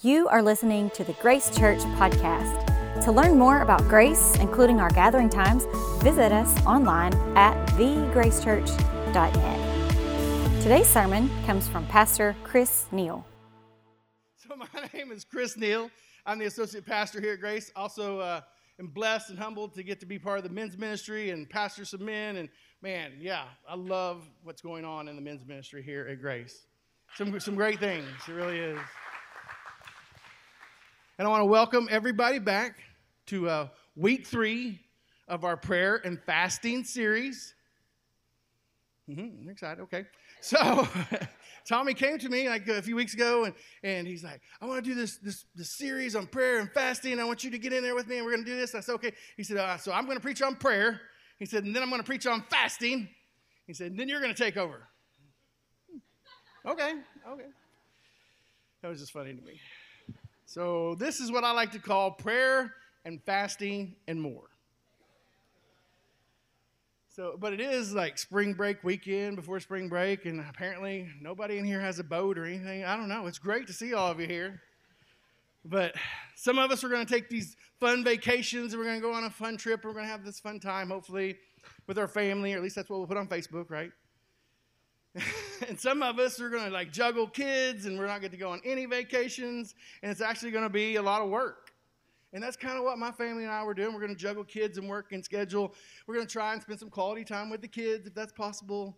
You are listening to the Grace Church podcast. To learn more about Grace, including our gathering times, visit us online at thegracechurch.net. Today's sermon comes from Pastor Chris Neal. So, my name is Chris Neal. I'm the associate pastor here at Grace. Also, uh, am blessed and humbled to get to be part of the men's ministry and pastor some men. And man, yeah, I love what's going on in the men's ministry here at Grace. Some, some great things. It really is. And I want to welcome everybody back to uh, week three of our prayer and fasting series. Mm-hmm, I'm excited. Okay. So, Tommy came to me like a few weeks ago and, and he's like, I want to do this, this, this series on prayer and fasting. I want you to get in there with me and we're going to do this. I said, okay. He said, uh, so I'm going to preach on prayer. He said, and then I'm going to preach on fasting. He said, and then you're going to take over. okay, okay. That was just funny to me. So, this is what I like to call prayer and fasting and more. So, but it is like spring break weekend before spring break, and apparently nobody in here has a boat or anything. I don't know. It's great to see all of you here. But some of us are going to take these fun vacations and we're going to go on a fun trip. We're going to have this fun time, hopefully, with our family, or at least that's what we'll put on Facebook, right? and some of us are going to like juggle kids and we're not going to go on any vacations and it's actually going to be a lot of work. And that's kind of what my family and i were doing. We're going to juggle kids and work and schedule. We're going to try and spend some quality time with the kids if that's possible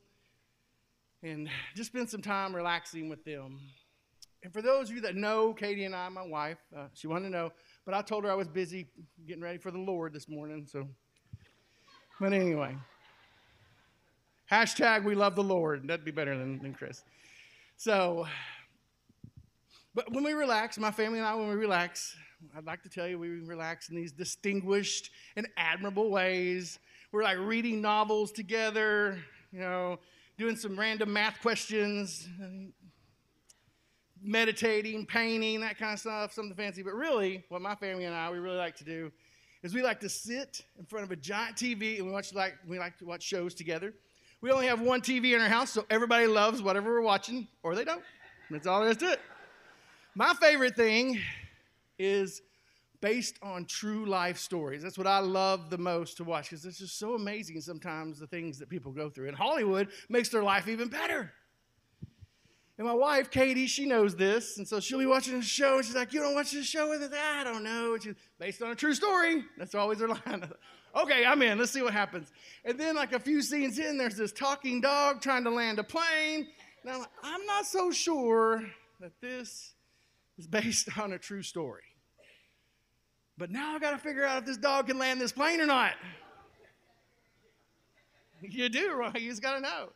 and just spend some time relaxing with them. And for those of you that know katie and i my wife uh, she wanted to know but i told her i was busy getting ready for the lord this morning so but anyway Hashtag we love the Lord. That'd be better than, than Chris. So, but when we relax, my family and I, when we relax, I'd like to tell you we relax in these distinguished and admirable ways. We're like reading novels together, you know, doing some random math questions, meditating, painting, that kind of stuff, something fancy. But really, what my family and I, we really like to do is we like to sit in front of a giant TV and we watch like we like to watch shows together. We only have one TV in our house, so everybody loves whatever we're watching, or they don't. That's all there is to it. My favorite thing is based on true life stories. That's what I love the most to watch because it's just so amazing sometimes the things that people go through. And Hollywood makes their life even better. And my wife, Katie, she knows this. And so she'll be watching the show and she's like, You don't watch this show with us? Ah, I don't know. It's based on a true story. That's always her line. Okay, I'm in. Let's see what happens. And then, like a few scenes in, there's this talking dog trying to land a plane. Now, I'm, like, I'm not so sure that this is based on a true story. But now I got to figure out if this dog can land this plane or not. You do, right? You just got to know.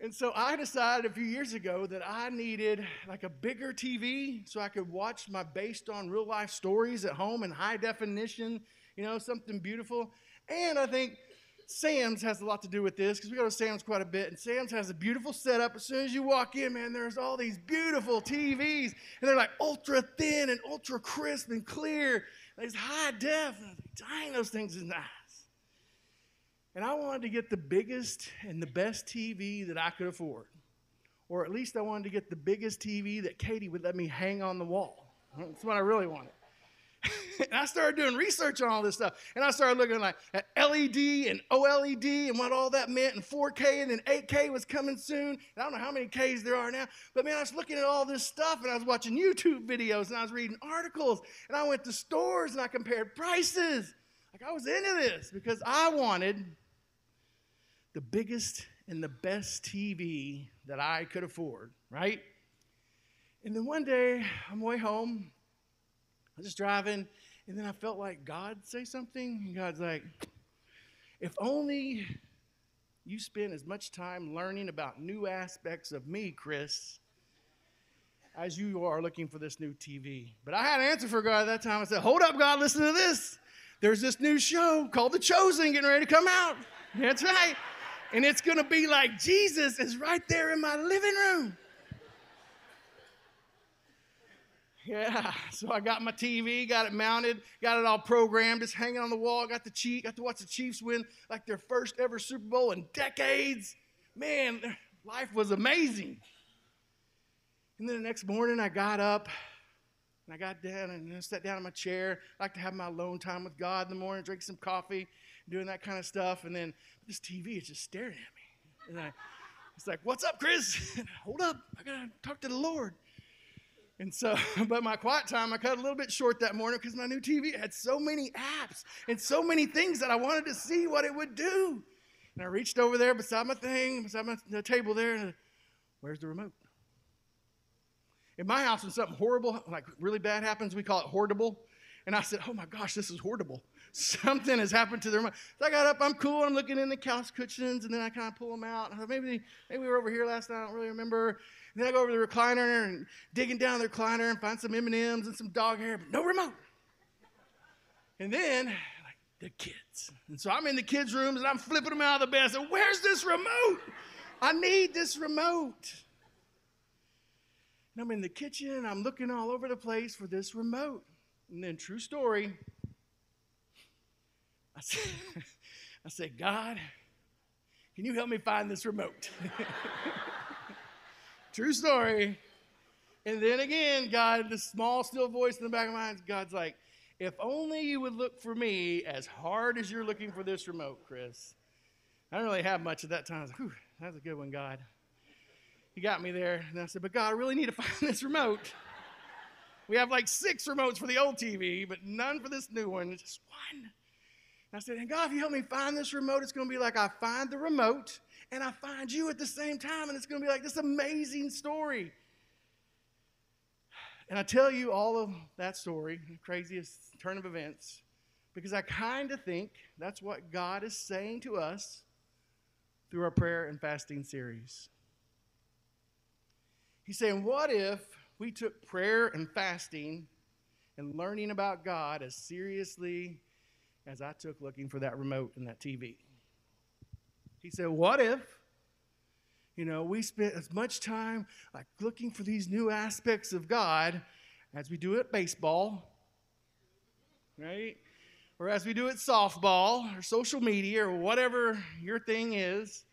And so I decided a few years ago that I needed like a bigger TV so I could watch my based on real life stories at home in high definition you know, something beautiful. And I think Sam's has a lot to do with this because we go to Sam's quite a bit, and Sam's has a beautiful setup. As soon as you walk in, man, there's all these beautiful TVs, and they're like ultra thin and ultra crisp and clear. There's high def. And I was like, dang, those things is nice. And I wanted to get the biggest and the best TV that I could afford. Or at least I wanted to get the biggest TV that Katie would let me hang on the wall. That's what I really wanted. and I started doing research on all this stuff. And I started looking like at LED and OLED and what all that meant, and 4K, and then 8K was coming soon. And I don't know how many Ks there are now. But man, I was looking at all this stuff and I was watching YouTube videos and I was reading articles and I went to stores and I compared prices. Like I was into this because I wanted the biggest and the best TV that I could afford, right? And then one day, I'm way home, I was just driving, and then I felt like God say something. And God's like, if only you spend as much time learning about new aspects of me, Chris, as you are looking for this new TV. But I had an answer for God at that time. I said, Hold up, God, listen to this. There's this new show called The Chosen getting ready to come out. That's right. And it's going to be like Jesus is right there in my living room. Yeah, so I got my TV, got it mounted, got it all programmed, just hanging on the wall. Got the Chiefs, got to watch the Chiefs win like their first ever Super Bowl in decades. Man, life was amazing. And then the next morning, I got up And I got down and sat down in my chair. I like to have my alone time with God in the morning, drink some coffee, doing that kind of stuff. And then this TV is just staring at me. And I, it's like, what's up, Chris? Hold up. I got to talk to the Lord. And so, but my quiet time, I cut a little bit short that morning because my new TV had so many apps and so many things that I wanted to see what it would do. And I reached over there beside my thing, beside my the table there, and where's the remote? In my house, when something horrible, like really bad happens, we call it horrible. And I said, Oh my gosh, this is horrible. Something has happened to their remote. So I got up, I'm cool, I'm looking in the couch cushions, and then I kind of pull them out. Thought, maybe, maybe we were over here last night, I don't really remember. And then I go over to the recliner and digging down the recliner and find some M&Ms and some dog hair, but no remote. And then, like, the kids. And so I'm in the kids' rooms and I'm flipping them out of the bed. I said, Where's this remote? I need this remote. And I'm in the kitchen and I'm looking all over the place for this remote. And then, true story, I said, I said God, can you help me find this remote? true story. And then again, God, the small, still voice in the back of my mind, God's like, if only you would look for me as hard as you're looking for this remote, Chris. I don't really have much at that time. I was like, that's a good one, God. He got me there, and I said, But God, I really need to find this remote. We have like six remotes for the old TV, but none for this new one, just one. And I said, And God, if you help me find this remote, it's going to be like I find the remote and I find you at the same time, and it's going to be like this amazing story. And I tell you all of that story, the craziest turn of events, because I kind of think that's what God is saying to us through our prayer and fasting series. He's saying, What if we took prayer and fasting and learning about God as seriously as I took looking for that remote and that TV? He said, What if, you know, we spent as much time like looking for these new aspects of God as we do at baseball, right? Or as we do at softball or social media or whatever your thing is.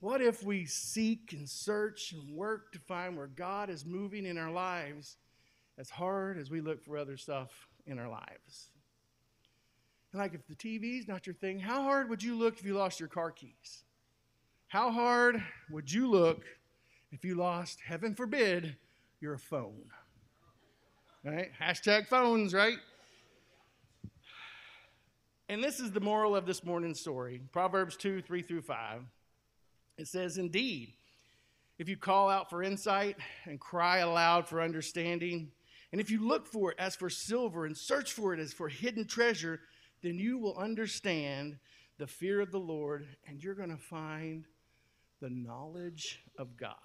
What if we seek and search and work to find where God is moving in our lives as hard as we look for other stuff in our lives? And like if the TV's not your thing, how hard would you look if you lost your car keys? How hard would you look if you lost, heaven forbid, your phone? Right? Hashtag phones, right? And this is the moral of this morning's story Proverbs 2 3 through 5. It says, Indeed, if you call out for insight and cry aloud for understanding, and if you look for it as for silver and search for it as for hidden treasure, then you will understand the fear of the Lord and you're going to find the knowledge of God.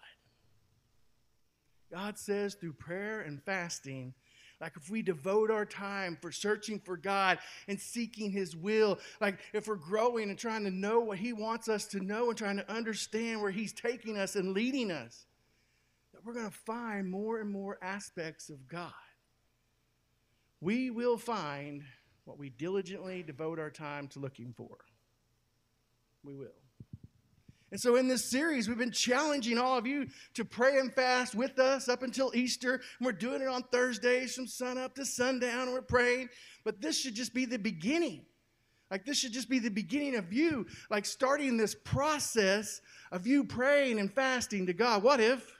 God says through prayer and fasting, like if we devote our time for searching for God and seeking His will, like if we're growing and trying to know what He wants us to know and trying to understand where He's taking us and leading us, that we're going to find more and more aspects of God. We will find what we diligently devote our time to looking for. We will. And so, in this series, we've been challenging all of you to pray and fast with us up until Easter. And we're doing it on Thursdays from sun up to sundown. We're praying. But this should just be the beginning. Like, this should just be the beginning of you, like, starting this process of you praying and fasting to God. What if,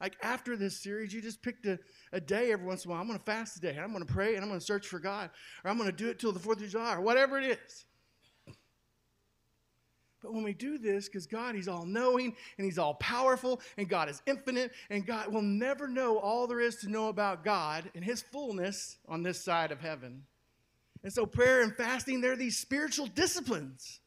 like, after this series, you just picked a, a day every once in a while? I'm going to fast today, and I'm going to pray, and I'm going to search for God, or I'm going to do it till the 4th of July, or whatever it is. But when we do this, because God, He's all knowing and He's all powerful and God is infinite and God will never know all there is to know about God and His fullness on this side of heaven. And so, prayer and fasting, they're these spiritual disciplines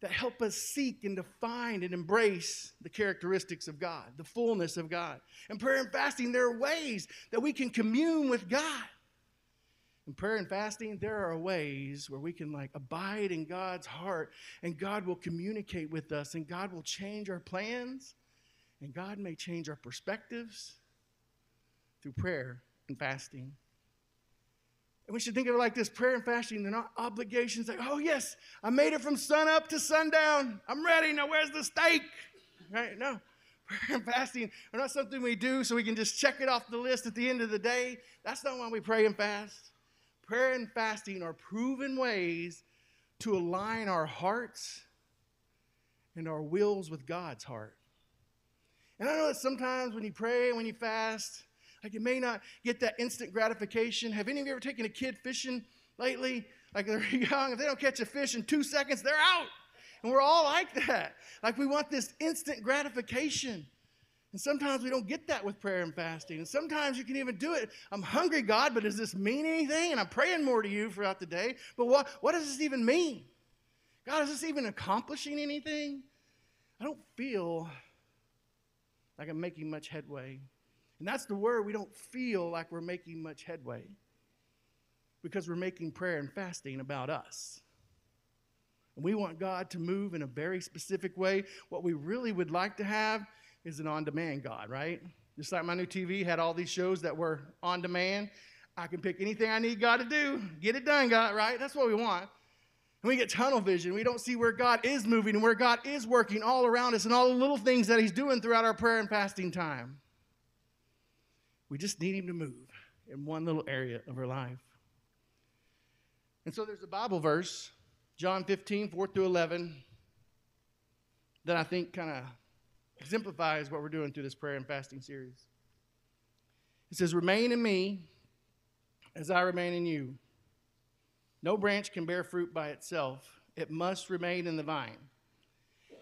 that help us seek and to find and embrace the characteristics of God, the fullness of God. And prayer and fasting, there are ways that we can commune with God. In prayer and fasting, there are ways where we can like abide in God's heart and God will communicate with us and God will change our plans and God may change our perspectives through prayer and fasting. And we should think of it like this prayer and fasting, they're not obligations like, oh, yes, I made it from sun up to sundown. I'm ready. Now, where's the steak? Right? No. Prayer and fasting are not something we do so we can just check it off the list at the end of the day. That's not why we pray and fast. Prayer and fasting are proven ways to align our hearts and our wills with God's heart. And I know that sometimes when you pray, when you fast, like you may not get that instant gratification. Have any of you ever taken a kid fishing lately? Like they're young, if they don't catch a fish in two seconds, they're out. And we're all like that. Like we want this instant gratification. And sometimes we don't get that with prayer and fasting. And sometimes you can even do it. I'm hungry, God, but does this mean anything? And I'm praying more to you throughout the day. But what, what does this even mean? God, is this even accomplishing anything? I don't feel like I'm making much headway. And that's the word. We don't feel like we're making much headway because we're making prayer and fasting about us. And we want God to move in a very specific way. What we really would like to have is an on demand God, right? Just like my new TV had all these shows that were on demand. I can pick anything I need God to do, get it done, God, right? That's what we want. And we get tunnel vision. We don't see where God is moving and where God is working all around us and all the little things that He's doing throughout our prayer and fasting time. We just need Him to move in one little area of our life. And so there's a Bible verse, John 15, 4 through 11, that I think kind of exemplifies what we're doing through this prayer and fasting series. It says, Remain in me as I remain in you. No branch can bear fruit by itself, it must remain in the vine.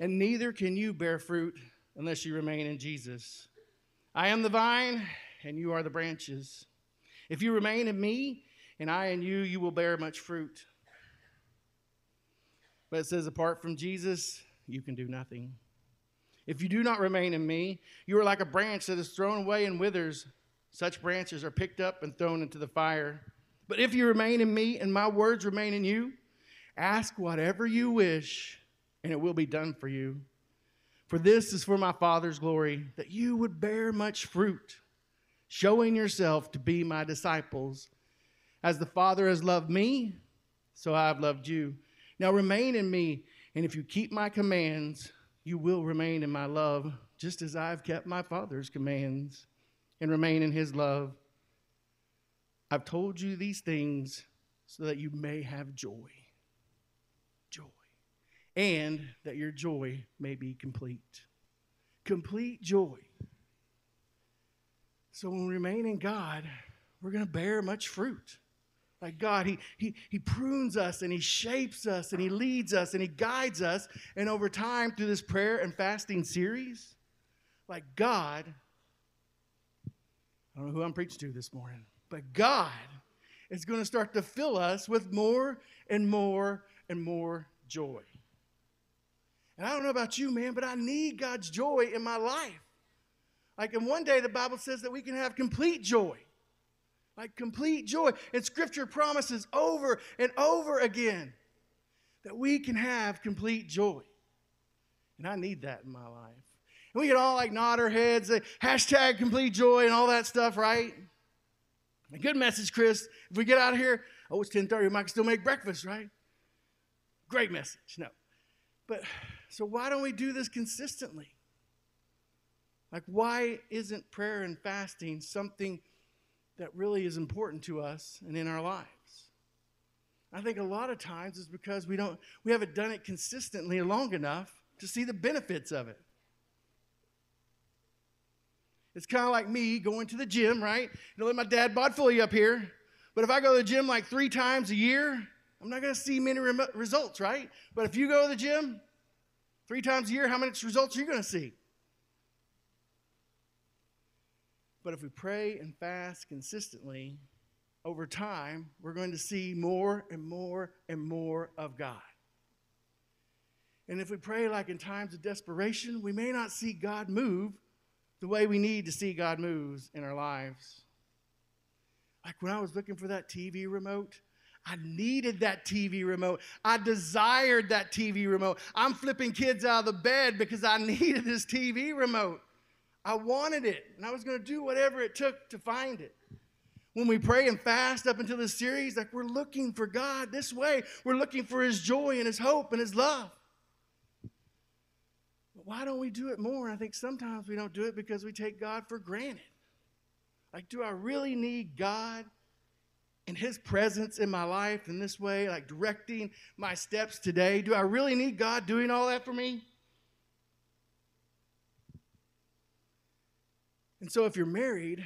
And neither can you bear fruit unless you remain in Jesus. I am the vine, and you are the branches. If you remain in me, and I in you, you will bear much fruit. But it says, apart from Jesus, you can do nothing. If you do not remain in me, you are like a branch that is thrown away and withers. Such branches are picked up and thrown into the fire. But if you remain in me and my words remain in you, ask whatever you wish, and it will be done for you. For this is for my Father's glory, that you would bear much fruit, showing yourself to be my disciples. As the Father has loved me, so I have loved you. Now remain in me, and if you keep my commands, you will remain in my love, just as I've kept my Father's commands and remain in his love. I've told you these things so that you may have joy. Joy. And that your joy may be complete. Complete joy. So when we remain in God, we're going to bear much fruit. Like God, he, he, he prunes us and He shapes us and He leads us and He guides us. And over time, through this prayer and fasting series, like God, I don't know who I'm preaching to this morning, but God is going to start to fill us with more and more and more joy. And I don't know about you, man, but I need God's joy in my life. Like, and one day the Bible says that we can have complete joy like complete joy. And scripture promises over and over again that we can have complete joy. And I need that in my life. And we can all like nod our heads, say, hashtag complete joy and all that stuff, right? A good message, Chris. If we get out of here, oh, it's 1030, we might still make breakfast, right? Great message. No. But so why don't we do this consistently? Like, why isn't prayer and fasting something that really is important to us and in our lives. I think a lot of times is because we don't we haven't done it consistently long enough to see the benefits of it. It's kind of like me going to the gym, right? You know, let my dad bod fully up here. But if I go to the gym like three times a year, I'm not going to see many results, right? But if you go to the gym three times a year, how many results are you going to see? But if we pray and fast consistently, over time, we're going to see more and more and more of God. And if we pray like in times of desperation, we may not see God move the way we need to see God moves in our lives. Like when I was looking for that TV remote, I needed that TV remote. I desired that TV remote. I'm flipping kids out of the bed because I needed this TV remote. I wanted it, and I was going to do whatever it took to find it. When we pray and fast up until this series, like we're looking for God this way, we're looking for His joy and His hope and His love. But why don't we do it more? I think sometimes we don't do it because we take God for granted. Like, do I really need God and His presence in my life in this way, like directing my steps today? Do I really need God doing all that for me? And so, if you're married,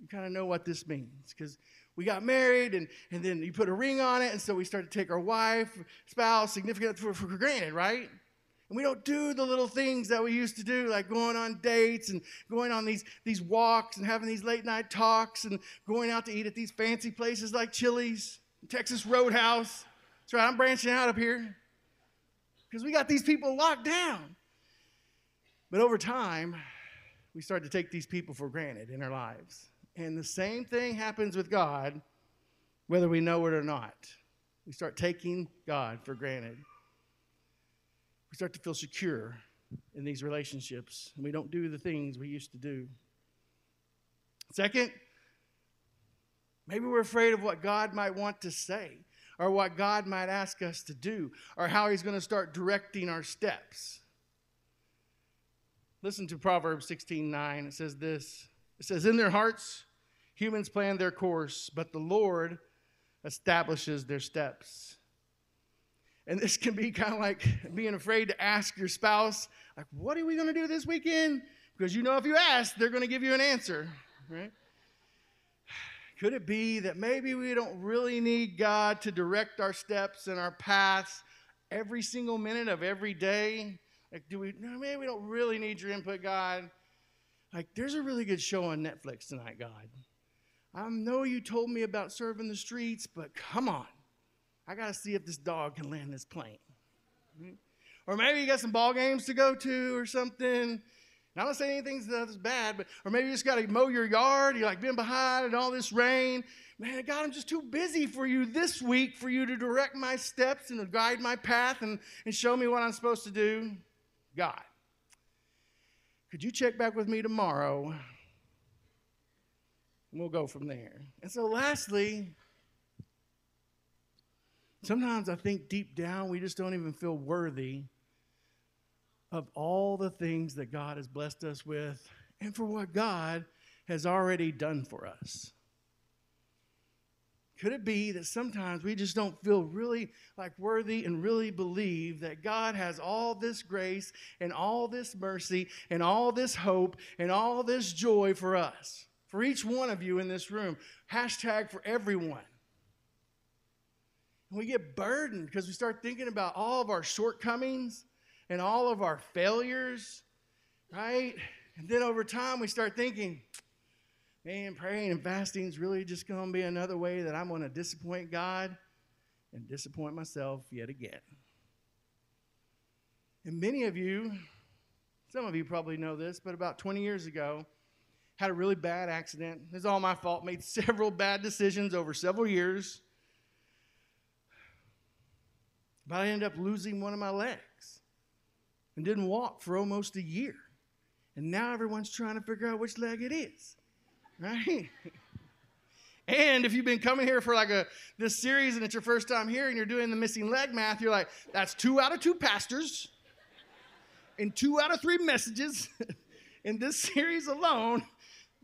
you kind of know what this means because we got married and, and then you put a ring on it, and so we start to take our wife, spouse, significant for, for granted, right? And we don't do the little things that we used to do, like going on dates and going on these, these walks and having these late night talks and going out to eat at these fancy places like Chili's, Texas Roadhouse. That's right, I'm branching out up here because we got these people locked down. But over time, we start to take these people for granted in our lives. And the same thing happens with God, whether we know it or not. We start taking God for granted we start to feel secure in these relationships and we don't do the things we used to do. Second, maybe we're afraid of what God might want to say or what God might ask us to do or how He's going to start directing our steps. Listen to Proverbs 16 9. It says this It says, In their hearts, humans plan their course, but the Lord establishes their steps. And this can be kind of like being afraid to ask your spouse, like, what are we going to do this weekend? Because you know if you ask, they're going to give you an answer, right? Could it be that maybe we don't really need God to direct our steps and our paths every single minute of every day? Like, do we, no, maybe we don't really need your input, God. Like, there's a really good show on Netflix tonight, God. I know you told me about serving the streets, but come on. I got to see if this dog can land this plane. Or maybe you got some ball games to go to or something. And I don't say anything's that's bad, but or maybe you just got to mow your yard. You're like been behind in all this rain. Man, God, I'm just too busy for you this week for you to direct my steps and to guide my path and, and show me what I'm supposed to do. God, could you check back with me tomorrow? And we'll go from there. And so, lastly, Sometimes I think deep down we just don't even feel worthy of all the things that God has blessed us with and for what God has already done for us. Could it be that sometimes we just don't feel really like worthy and really believe that God has all this grace and all this mercy and all this hope and all this joy for us? For each one of you in this room. Hashtag for everyone. And we get burdened because we start thinking about all of our shortcomings and all of our failures, right? And then over time, we start thinking, man, praying and fasting is really just going to be another way that I'm going to disappoint God and disappoint myself yet again. And many of you, some of you probably know this, but about 20 years ago, had a really bad accident. It's all my fault. Made several bad decisions over several years. But I ended up losing one of my legs and didn't walk for almost a year. And now everyone's trying to figure out which leg it is, right? and if you've been coming here for like a this series and it's your first time here and you're doing the missing leg math, you're like, that's two out of two pastors and two out of three messages in this series alone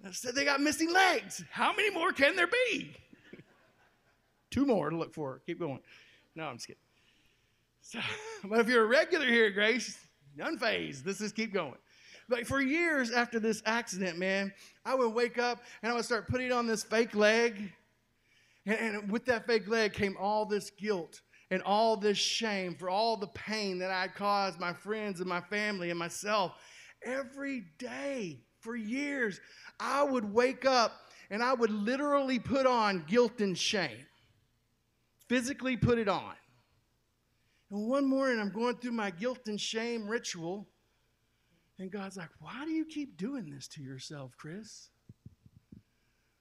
that said they got missing legs. How many more can there be? Two more to look for. Keep going. No, I'm just kidding. So, but if you're a regular here at Grace, unfazed. Let's just keep going. But for years after this accident, man, I would wake up and I would start putting on this fake leg. And, and with that fake leg came all this guilt and all this shame for all the pain that I caused my friends and my family and myself. Every day for years, I would wake up and I would literally put on guilt and shame, physically put it on. And one morning, I'm going through my guilt and shame ritual, and God's like, Why do you keep doing this to yourself, Chris?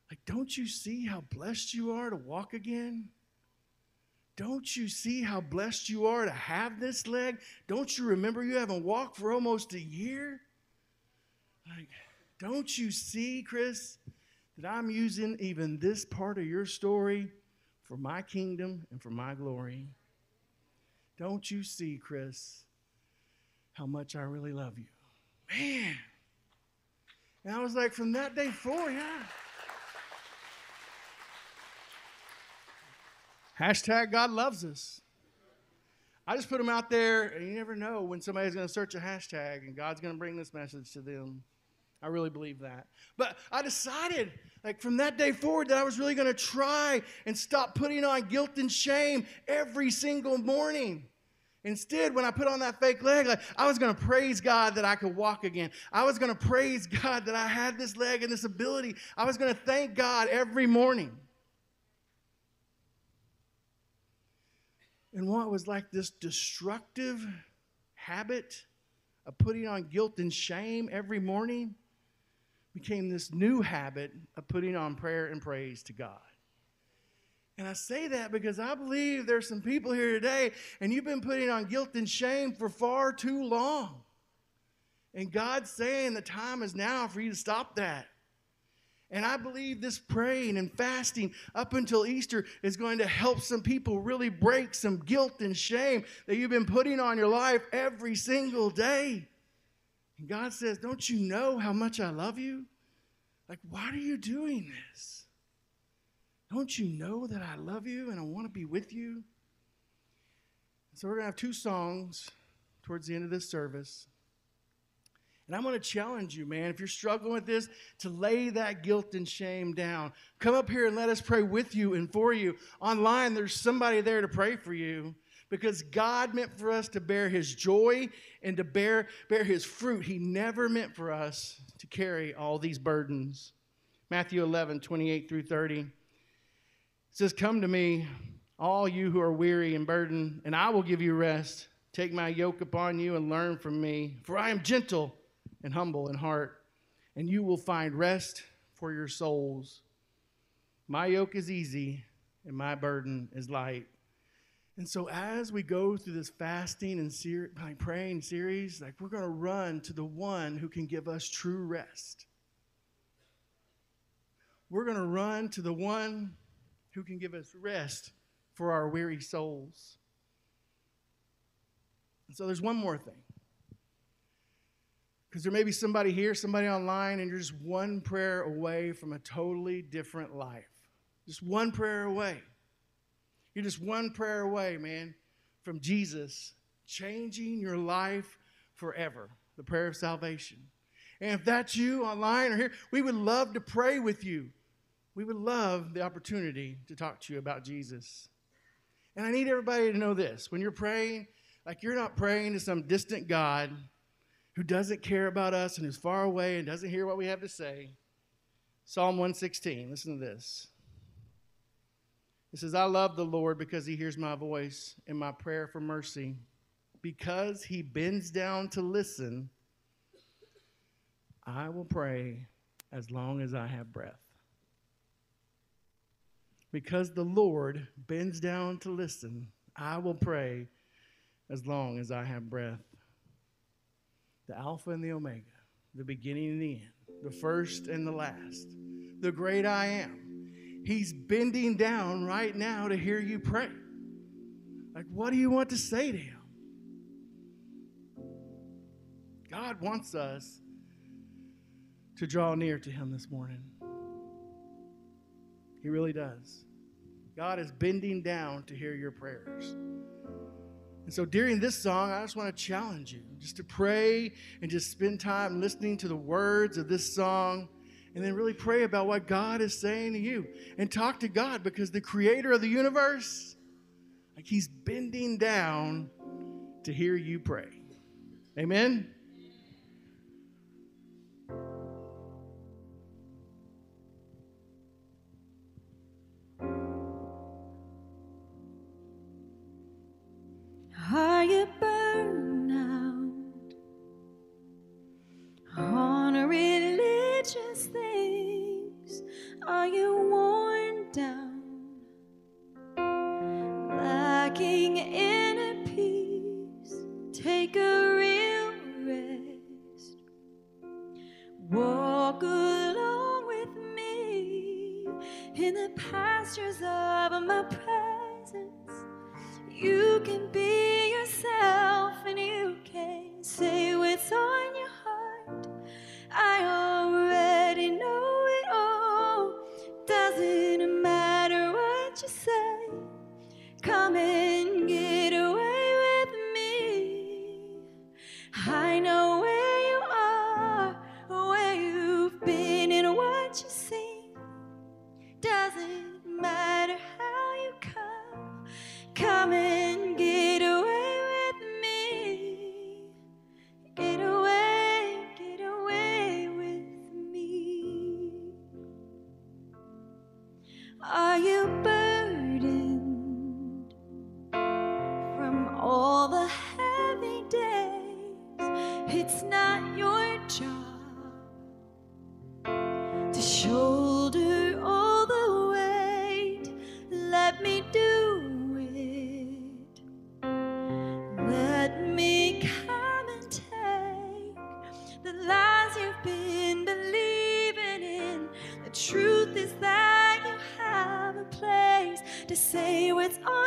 Like, don't you see how blessed you are to walk again? Don't you see how blessed you are to have this leg? Don't you remember you haven't walked for almost a year? Like, don't you see, Chris, that I'm using even this part of your story for my kingdom and for my glory? Don't you see, Chris, how much I really love you. Man. And I was like, from that day forward, yeah. Hashtag God loves us. I just put them out there, and you never know when somebody's going to search a hashtag and God's going to bring this message to them. I really believe that. But I decided, like from that day forward, that I was really going to try and stop putting on guilt and shame every single morning. Instead, when I put on that fake leg, like, I was going to praise God that I could walk again. I was going to praise God that I had this leg and this ability. I was going to thank God every morning. And what was like this destructive habit of putting on guilt and shame every morning became this new habit of putting on prayer and praise to God. And I say that because I believe there's some people here today, and you've been putting on guilt and shame for far too long. And God's saying the time is now for you to stop that. And I believe this praying and fasting up until Easter is going to help some people really break some guilt and shame that you've been putting on your life every single day. And God says, Don't you know how much I love you? Like, why are you doing this? Don't you know that I love you and I want to be with you? So, we're going to have two songs towards the end of this service. And I'm going to challenge you, man, if you're struggling with this, to lay that guilt and shame down. Come up here and let us pray with you and for you. Online, there's somebody there to pray for you because God meant for us to bear his joy and to bear, bear his fruit. He never meant for us to carry all these burdens. Matthew 11, 28 through 30 says, Come to me, all you who are weary and burdened, and I will give you rest. Take my yoke upon you and learn from me, for I am gentle and humble in heart, and you will find rest for your souls. My yoke is easy and my burden is light. And so, as we go through this fasting and ser- praying series, like we're going to run to the one who can give us true rest. We're going to run to the one who can give us rest for our weary souls. And so, there's one more thing. Because there may be somebody here, somebody online, and you're just one prayer away from a totally different life. Just one prayer away. You're just one prayer away, man, from Jesus changing your life forever. The prayer of salvation. And if that's you online or here, we would love to pray with you. We would love the opportunity to talk to you about Jesus. And I need everybody to know this when you're praying, like you're not praying to some distant God who doesn't care about us and is far away and doesn't hear what we have to say. Psalm 116, listen to this. It says, I love the Lord because he hears my voice and my prayer for mercy. Because he bends down to listen, I will pray as long as I have breath. Because the Lord bends down to listen, I will pray as long as I have breath the Alpha and the Omega, the beginning and the end, the first and the last, the great I am. He's bending down right now to hear you pray. Like, what do you want to say to him? God wants us to draw near to him this morning. He really does. God is bending down to hear your prayers. And so during this song, I just want to challenge you just to pray and just spend time listening to the words of this song and then really pray about what God is saying to you and talk to God because the creator of the universe, like he's bending down to hear you pray. Amen. To say what's on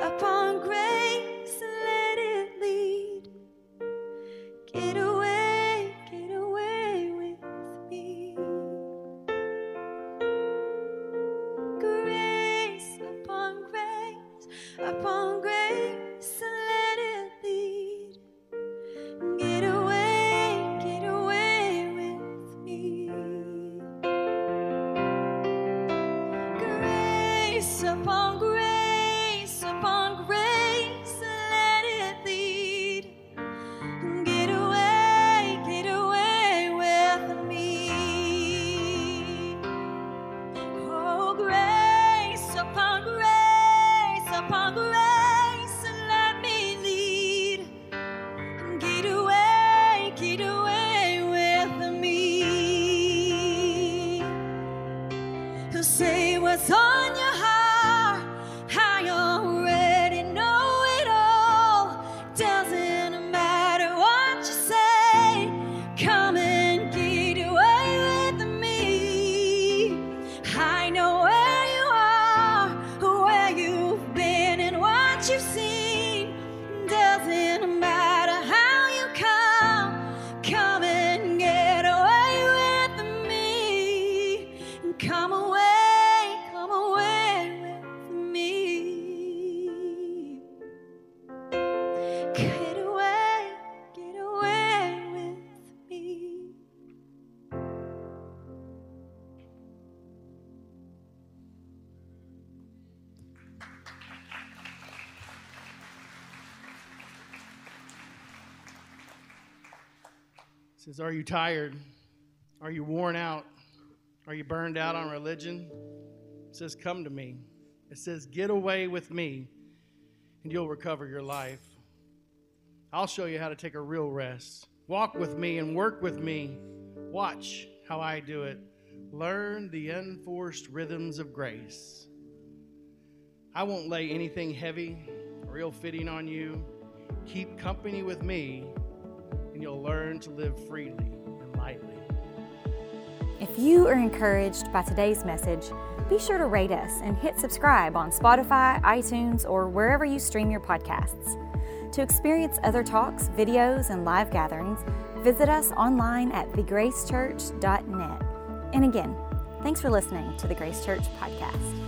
upon say what's on says, Are you tired? Are you worn out? Are you burned out on religion? It says, Come to me. It says, Get away with me, and you'll recover your life. I'll show you how to take a real rest. Walk with me and work with me. Watch how I do it. Learn the unforced rhythms of grace. I won't lay anything heavy or ill fitting on you. Keep company with me, and you'll learn to live freely and lightly. If you are encouraged by today's message, be sure to rate us and hit subscribe on Spotify, iTunes, or wherever you stream your podcasts. To experience other talks, videos, and live gatherings, visit us online at thegracechurch.net. And again, thanks for listening to the Grace Church podcast.